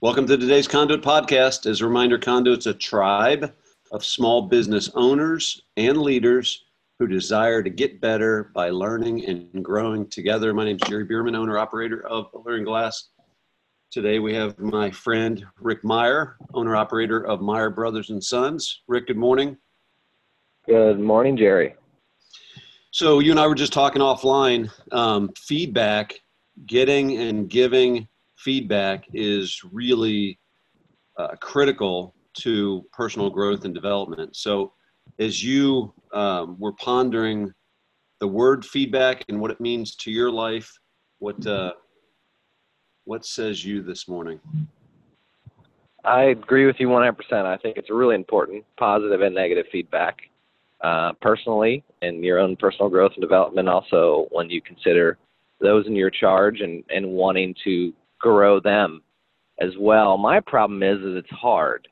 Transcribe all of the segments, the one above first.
Welcome to today's Conduit podcast. As a reminder, Conduit's a tribe of small business owners and leaders who desire to get better by learning and growing together. My name is Jerry Beerman, owner operator of Alluring Glass. Today we have my friend Rick Meyer, owner operator of Meyer Brothers and Sons. Rick, good morning. Good morning, Jerry. So you and I were just talking offline. Um, feedback, getting and giving feedback is really uh, critical to personal growth and development. So, as you um, were pondering the word feedback and what it means to your life, what uh, what says you this morning? I agree with you 100%. I think it's really important, positive and negative feedback, uh, personally, in your own personal growth and development. Also, when you consider those in your charge and, and wanting to grow them as well. My problem is is it's hard.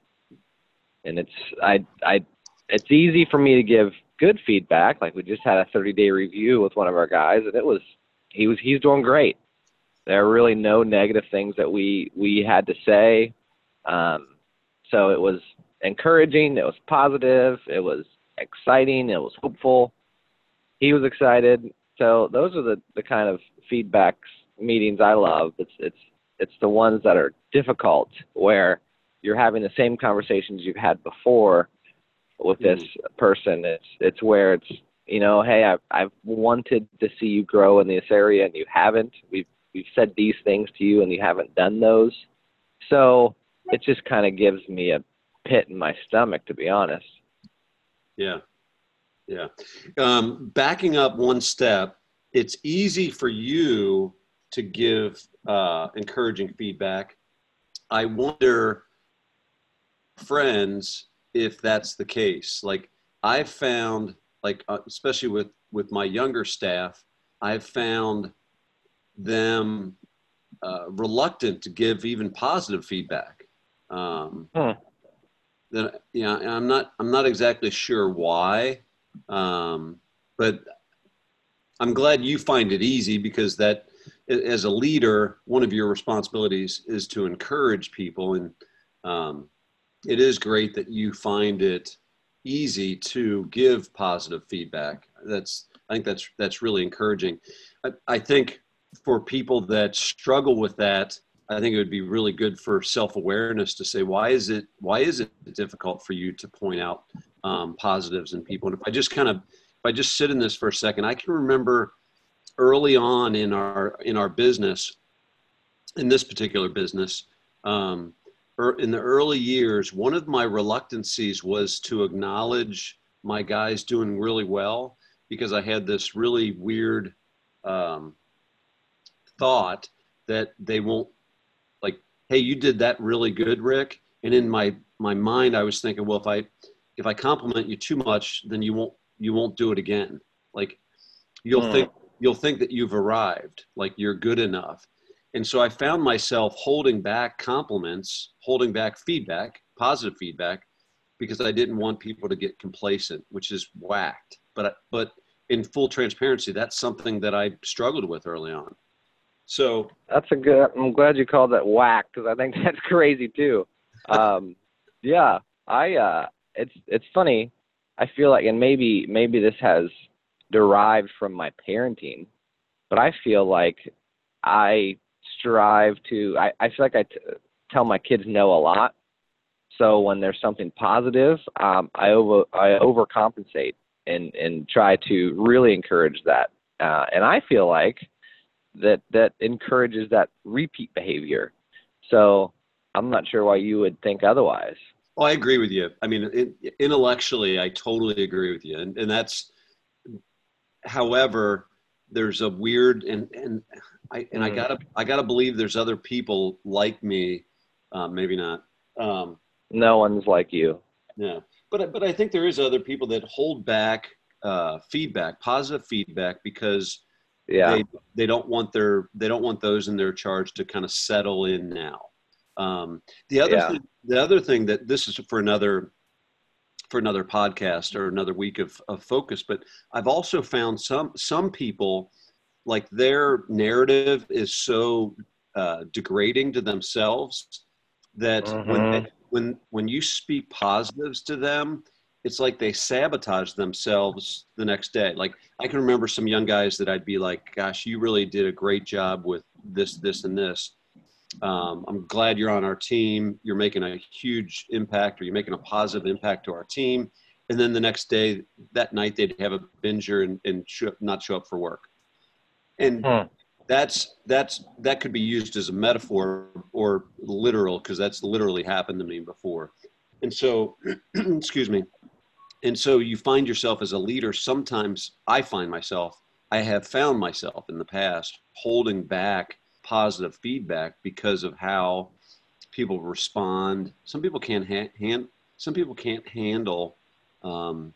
And it's I I it's easy for me to give good feedback. Like we just had a 30 day review with one of our guys and it was he was he's doing great. There are really no negative things that we we had to say. Um, so it was encouraging, it was positive, it was exciting, it was hopeful. He was excited. So those are the, the kind of feedbacks meetings I love. It's it's it's the ones that are difficult where you're having the same conversations you've had before with this mm. person. It's it's where it's you know, hey, I've I've wanted to see you grow in this area and you haven't. We've we've said these things to you and you haven't done those. So it just kind of gives me a pit in my stomach, to be honest. Yeah, yeah. Um, backing up one step, it's easy for you to give uh, encouraging feedback. I wonder, friends, if that's the case. Like I've found, like uh, especially with with my younger staff, I've found them uh, reluctant to give even positive feedback. Um, hmm. Then, yeah, I'm not I'm not exactly sure why, um, but I'm glad you find it easy because that as a leader, one of your responsibilities is to encourage people, and um, it is great that you find it easy to give positive feedback. That's I think that's that's really encouraging. I, I think for people that struggle with that, I think it would be really good for self-awareness to say why is it why is it difficult for you to point out um, positives in people? And if I just kind of if I just sit in this for a second, I can remember early on in our in our business, in this particular business, um, er, in the early years, one of my reluctancies was to acknowledge my guys doing really well because I had this really weird um, thought that they won't like, hey, you did that really good, Rick. And in my my mind, I was thinking, well, if I if I compliment you too much, then you won't you won't do it again. Like you'll mm. think you'll think that you've arrived, like you're good enough. And so I found myself holding back compliments, holding back feedback, positive feedback, because I didn't want people to get complacent, which is whacked. But but in full transparency, that's something that I struggled with early on. So that's a good. I'm glad you called that whack because I think that's crazy too. Um, yeah, I. Uh, it's it's funny. I feel like, and maybe maybe this has derived from my parenting, but I feel like I strive to, I, I feel like I t- tell my kids no a lot. So when there's something positive, um, I over I overcompensate and and try to really encourage that. Uh, and I feel like that that encourages that repeat behavior. So I'm not sure why you would think otherwise. Well, I agree with you. I mean, intellectually, I totally agree with you, and, and that's however, there's a weird and and I and. I gotta I gotta believe there's other people like me, uh, maybe not. Um, no one's like you. Yeah, but but I think there is other people that hold back uh, feedback, positive feedback, because yeah they, they don't want their they don't want those in their charge to kind of settle in now. Um, the other yeah. thing, the other thing that this is for another for another podcast or another week of, of focus. But I've also found some some people like their narrative is so uh, degrading to themselves that mm-hmm. when they, when when you speak positives to them it's like they sabotage themselves the next day like i can remember some young guys that i'd be like gosh you really did a great job with this this and this um, i'm glad you're on our team. You're making a huge impact or you're making a positive impact to our team. And then the next day that night they'd have a binger and, and show, not show up for work. And hmm. that's that's that could be used as a metaphor or literal because that's literally happened to me before. And so excuse me. And so you find yourself as a leader. Sometimes i find myself i have found myself in the past holding back positive feedback because of how people respond some people can't ha- hand some people can't handle um,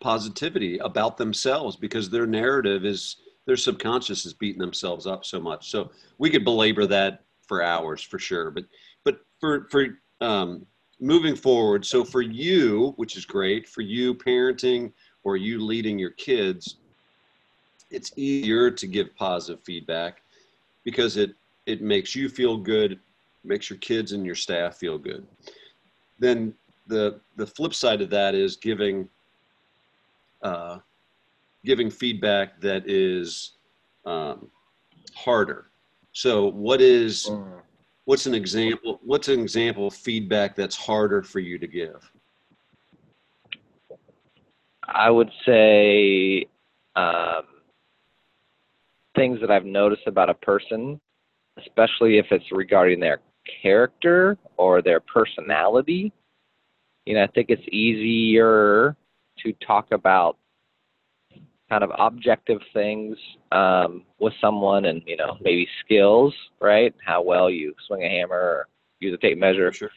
positivity about themselves because their narrative is their subconscious is beating themselves up so much. So we could belabor that for hours for sure. But but for for um, moving forward, so for you, which is great for you parenting or you leading your kids, it's easier to give positive feedback because it it makes you feel good, makes your kids and your staff feel good. Then the the flip side of that is giving uh, giving feedback that is um, harder. So, what is what's an example? What's an example of feedback that's harder for you to give? I would say um, things that I've noticed about a person, especially if it's regarding their character or their personality. You know, I think it's easier to talk about kind of objective things um, with someone and you know maybe skills right how well you swing a hammer or use a tape measure sure.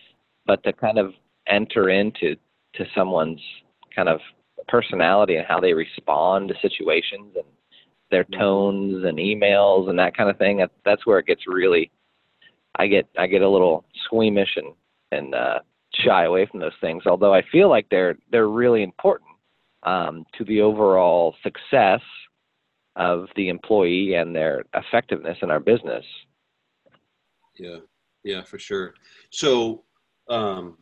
but to kind of enter into to someone's kind of personality and how they respond to situations and their mm-hmm. tones and emails and that kind of thing that's where it gets really i get i get a little squeamish and and uh shy away from those things although i feel like they're they're really important um, to the overall success of the employee and their effectiveness in our business. Yeah, yeah, for sure. So, um,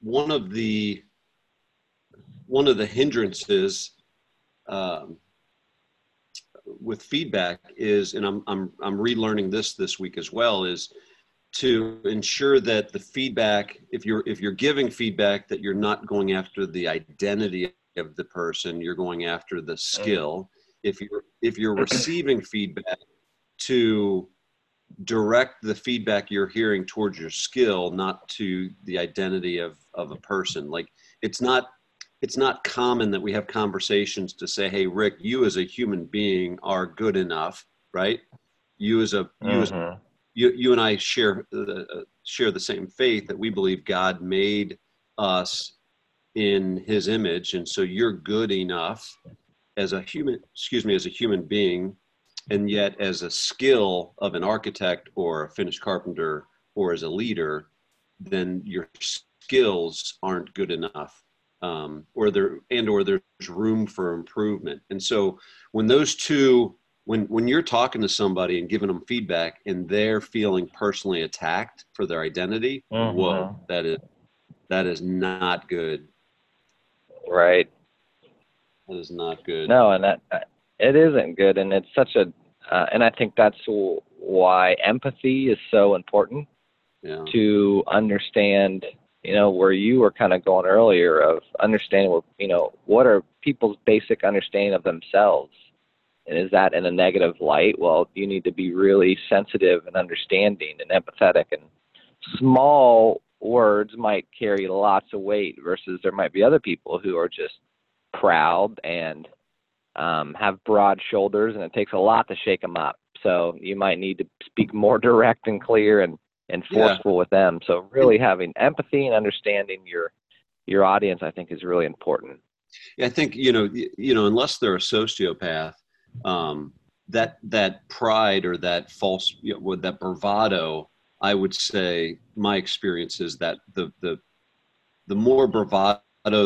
one of the one of the hindrances um, with feedback is, and I'm I'm I'm relearning this this week as well, is to ensure that the feedback, if you're if you're giving feedback, that you're not going after the identity of the person you're going after the skill. If you're if you're receiving feedback to direct the feedback you're hearing towards your skill not to the identity of of a person. Like it's not it's not common that we have conversations to say hey rick you as a human being are good enough right you as a you mm-hmm. you, you and i share uh, share the same faith that we believe god made us in his image and so you're good enough as a human excuse me as a human being and yet as a skill of an architect or a finished carpenter or as a leader then your skills aren't good enough um, or there and or there's room for improvement and so when those two when when you're talking to somebody and giving them feedback and they're feeling personally attacked for their identity mm-hmm. whoa that is that is not good Right. That is not good. No, and that it isn't good, and it's such a, uh, and I think that's why empathy is so important. Yeah. To understand, you know, where you were kind of going earlier of understanding what, you know, what are people's basic understanding of themselves, and is that in a negative light? Well, you need to be really sensitive and understanding and empathetic, and small words might carry lots of weight versus there might be other people who are just proud and um, have broad shoulders and it takes a lot to shake them up so you might need to speak more direct and clear and, and forceful yeah. with them so really having empathy and understanding your your audience i think is really important yeah, i think you know you know unless they're a sociopath um, that that pride or that false you know, that bravado I would say my experience is that the the the more bravado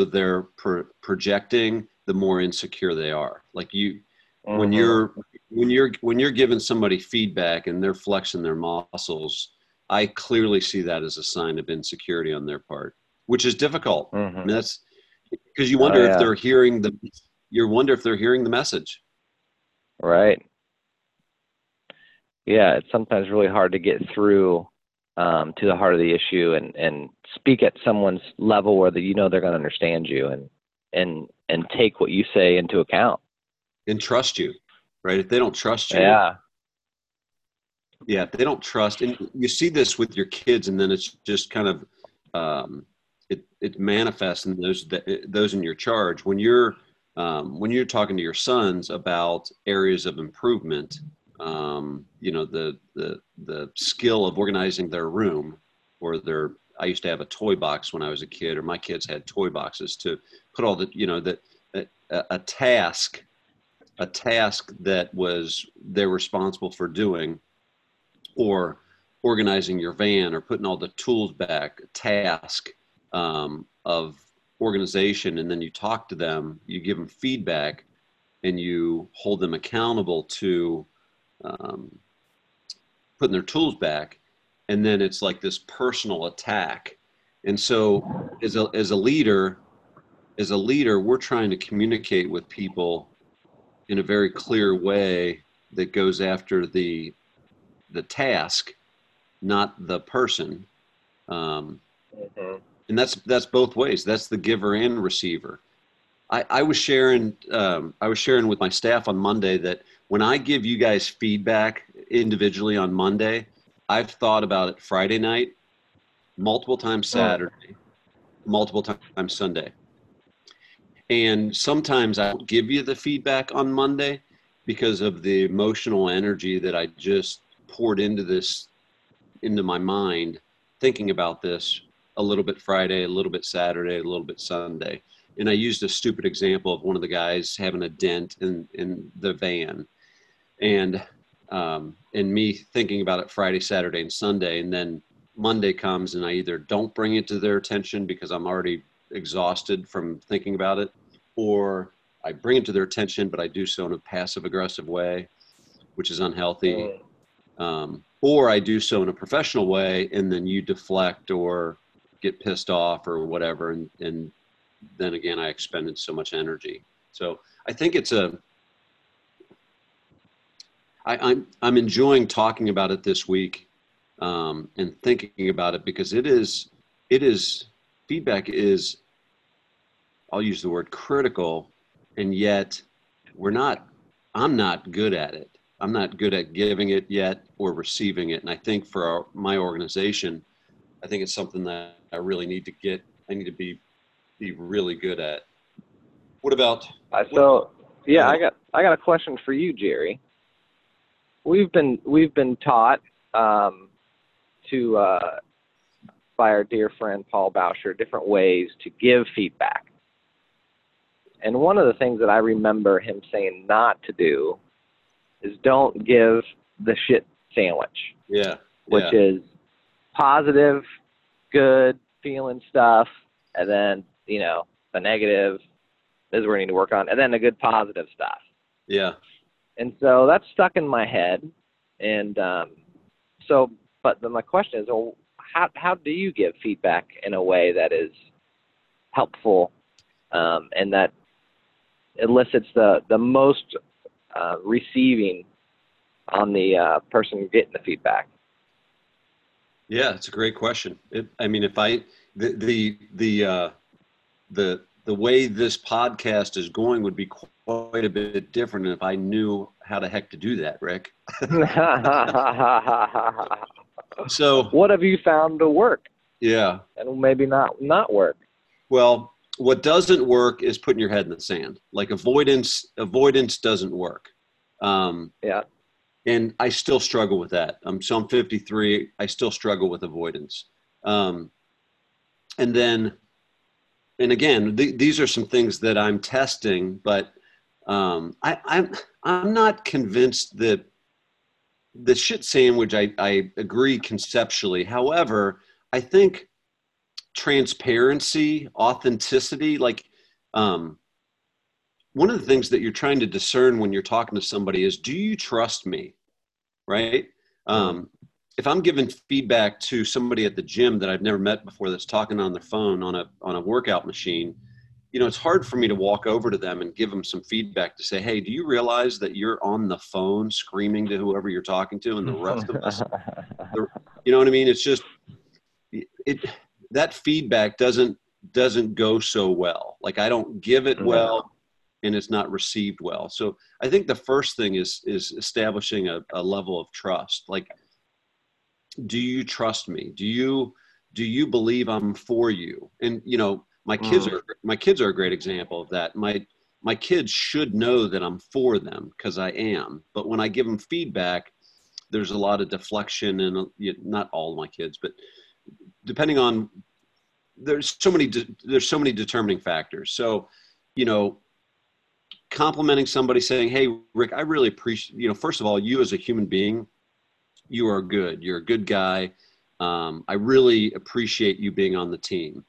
they're pro- projecting, the more insecure they are. Like you, mm-hmm. when you're when you're when you're giving somebody feedback and they're flexing their muscles, I clearly see that as a sign of insecurity on their part, which is difficult. Mm-hmm. I mean, that's because you wonder Oh, yeah. if they're hearing the you wonder if they're hearing the message. Right. Yeah, it's sometimes really hard to get through um, to the heart of the issue and, and speak at someone's level where that you know they're going to understand you and and and take what you say into account. and trust you, right? If they don't trust you, Yeah. Yeah, they don't trust, and you see this with your kids, and then it's just kind of um, it it manifests in those those in your charge when you're um, when you're talking to your sons about areas of improvement. Um, you know the the the skill of organizing their room or their I used to have a toy box when I was a kid, or my kids had toy boxes to put all the you know that a, a task a task that was they're responsible for doing or organizing your van or putting all the tools back task um, of organization and then you talk to them you give them feedback and you hold them accountable to um, putting their tools back and then it's like this personal attack. And so as a, as a leader as a leader we're trying to communicate with people in a very clear way that goes after the the task not the person. Um, and that's that's both ways. That's the giver and receiver. I, I was sharing um, i was sharing with my staff on monday that when i give you guys feedback individually on monday i've thought about it friday night multiple times saturday multiple times sunday. And sometimes i'll give you the feedback on monday because of the emotional energy that i just poured into this into my mind thinking about this a little bit Friday, a little bit Saturday, a little bit Sunday. And I used a stupid example of one of the guys having a dent in, in the van and um, and me thinking about it Friday, Saturday, and Sunday. And then Monday comes and I either don't bring it to their attention because I'm already exhausted from thinking about it, or I bring it to their attention, but I do so in a passive aggressive way, which is unhealthy um, or I do so in a professional way, and then you deflect or get pissed off or whatever, and and then again I expended so much energy. So I think it's a. I, I'm I'm enjoying talking about it this week, um, and thinking about it because it is it is feedback is. I'll use the word critical, and yet we're not. I'm not good at it. I'm not good at giving it yet or receiving it. And I think for our, my organization, I think it's something that I really need to get. I need to be be really good at. What about? Uh, so yeah, I got I got a question for you, Jerry. We've been we've been taught um, to uh, by our dear friend Paul Bauscher different ways to give feedback. And one of the things that I remember him saying not to do is don't give the shit sandwich, Yeah. which yeah. is positive, good feeling stuff, and then you know the negative is where I need to work on, and then the good positive stuff. Yeah. And so that's stuck in my head. And um, so, but then my question is, well, how how do you give feedback in a way that is helpful um, and that elicits the the most uh, receiving on the uh, person getting the feedback? Yeah, it's a great question. It, I mean, if I the the the uh, the the way this podcast is going would be quite a bit different if I knew how the heck to do that, Rick. So what have you found to work yeah, and maybe not not work? well, what doesn't work is putting your head in the sand. Like avoidance, avoidance doesn't work. Um, Yeah. and I still struggle with that. I'm so I'm 53. I still struggle with avoidance. Um, and then, and again, th- these are some things that I'm testing, but um, I, I'm I'm not convinced that the shit sandwich. I I agree conceptually. However, I think transparency, authenticity, like um, one of the things that you're trying to discern when you're talking to somebody is do you trust me? Right? Um, if I'm giving feedback to somebody at the gym that I've never met before that's talking on their phone on a on a workout machine, you know, it's hard for me to walk over to them and give them some feedback to say, "Hey, do you realize that you're on the phone screaming to whoever you're talking to, and the rest of us, you know what I mean? It's just it that feedback doesn't doesn't go so well. Like I don't give it well, and it's not received well. So I think the first thing is is establishing a, a level of trust. Like do you trust me do you do you believe i'm for you and you know my kids mm. are my kids are a great example of that my my kids should know that i'm for them because i am but when i give them feedback there's a lot of deflection and uh, not all my kids but depending on there's so many there's so many determining factors so you know complimenting somebody saying hey rick i really appreciate you know first of all you as a human being you are good. You're a good guy. Um, I really appreciate you being on the team.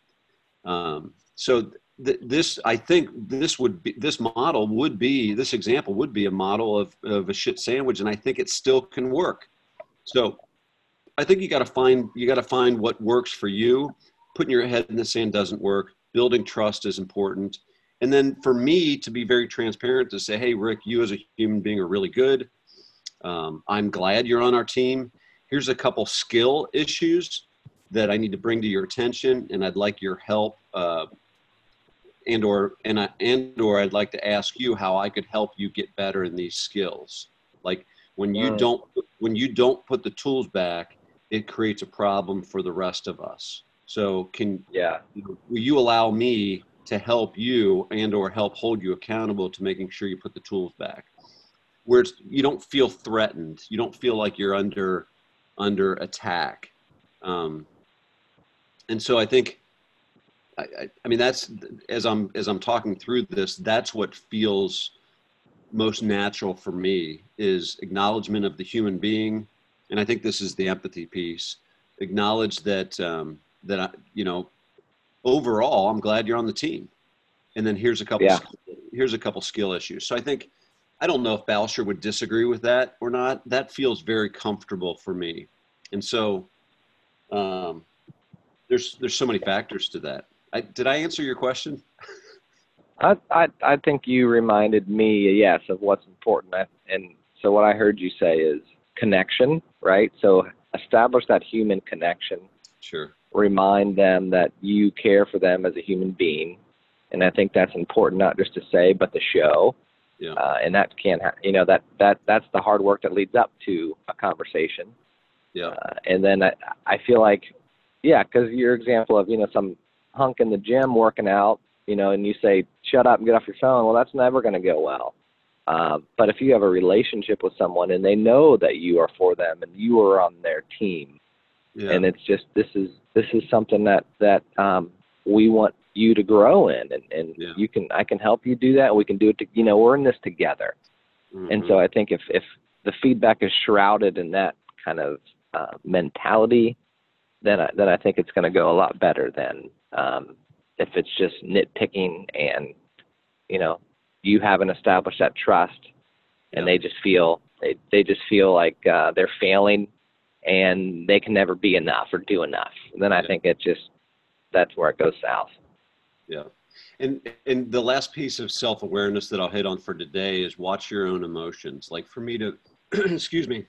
Um, so th- this, I think, this would be this model would be this example would be a model of of a shit sandwich, and I think it still can work. So I think you got to find you got to find what works for you. Putting your head in the sand doesn't work. Building trust is important. And then for me to be very transparent to say, hey, Rick, you as a human being are really good. Um, I'm glad you're on our team. Here's a couple skill issues that I need to bring to your attention, and I'd like your help. Uh, and or and I, and or I'd like to ask you how I could help you get better in these skills. Like when you don't when you don't put the tools back, it creates a problem for the rest of us. So can yeah, will you allow me to help you and or help hold you accountable to making sure you put the tools back? where it's, you don't feel threatened. You don't feel like you're under under attack. Um, and so I think, I, I, I mean, that's as I'm as I'm talking through this, that's what feels most natural for me is acknowledgement of the human being, and I think this is the empathy piece. Acknowledge that um, that I, you know, overall, I'm glad you're on the team. And then here's a couple yeah. here's a couple skill issues. So I think I don't know if Balsher would disagree with that or not. That feels very comfortable for me, and so um, there's there's so many factors to that. I, did I answer your question? I, I I think you reminded me, yes, of what's important. And so what I heard you say is connection, right? So establish that human connection. Sure. Remind them that you care for them as a human being, and I think that's important, not just to say, but to show. Yeah. Uh, and that can, ha- you know, that that that's the hard work that leads up to a conversation. Yeah. Uh, and then I, I feel like, yeah, because your example of you know some hunk in the gym working out, you know, and you say shut up and get off your phone. Well, that's never going to go well. Uh, but if you have a relationship with someone and they know that you are for them and you are on their team, yeah. and it's just this is this is something that that um, we want you to grow in and, and yeah. you can I can help you do that we can do it to, you know we're in this together mm-hmm. and so I think if if the feedback is shrouded in that kind of uh, mentality then I, then I think it's going to go a lot better than um, if it's just nitpicking and you know you haven't established that trust and yeah. they just feel they they just feel like uh, they're failing and they can never be enough or do enough and then I yeah. think it just that's where it goes south yeah. And and the last piece of self-awareness that I'll hit on for today is watch your own emotions. Like for me to excuse me,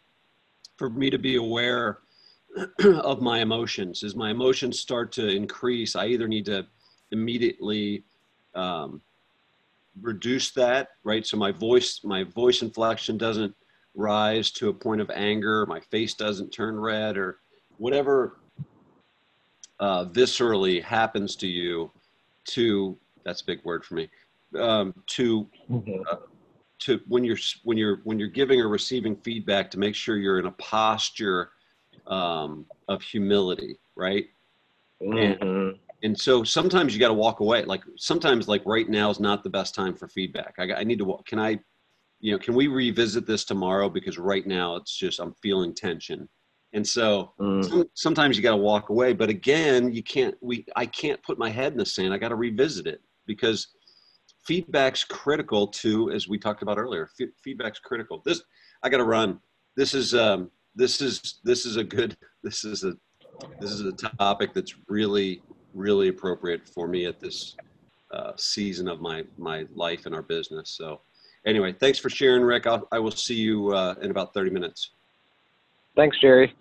for me to be aware of my emotions. As my emotions start to increase, I either need to immediately um, reduce that, right? So my voice, my voice inflection doesn't rise to a point of anger, my face doesn't turn red, or whatever uh, viscerally happens to you to that's a big word for me um, to mm-hmm. uh, to when you're when you're when you're giving or receiving feedback to make sure you're in a posture um, of humility right mm-hmm. and, and so sometimes you got to walk away like sometimes like right now is not the best time for feedback i, I need to can i you know can we revisit this tomorrow because right now it's just i'm feeling tension and so mm. some, sometimes you got to walk away, but again, you can't, we, I can't put my head in the sand. I got to revisit it because feedback's critical to, as we talked about earlier, f- feedback's critical. This, I got to run. This is, um, this is this is a good this is a this is a topic that's really really appropriate for me at this uh, season of my my life and our business. So anyway, thanks for sharing, Rick. I'll, I will see you uh, in about 30 minutes. Thanks, Jerry.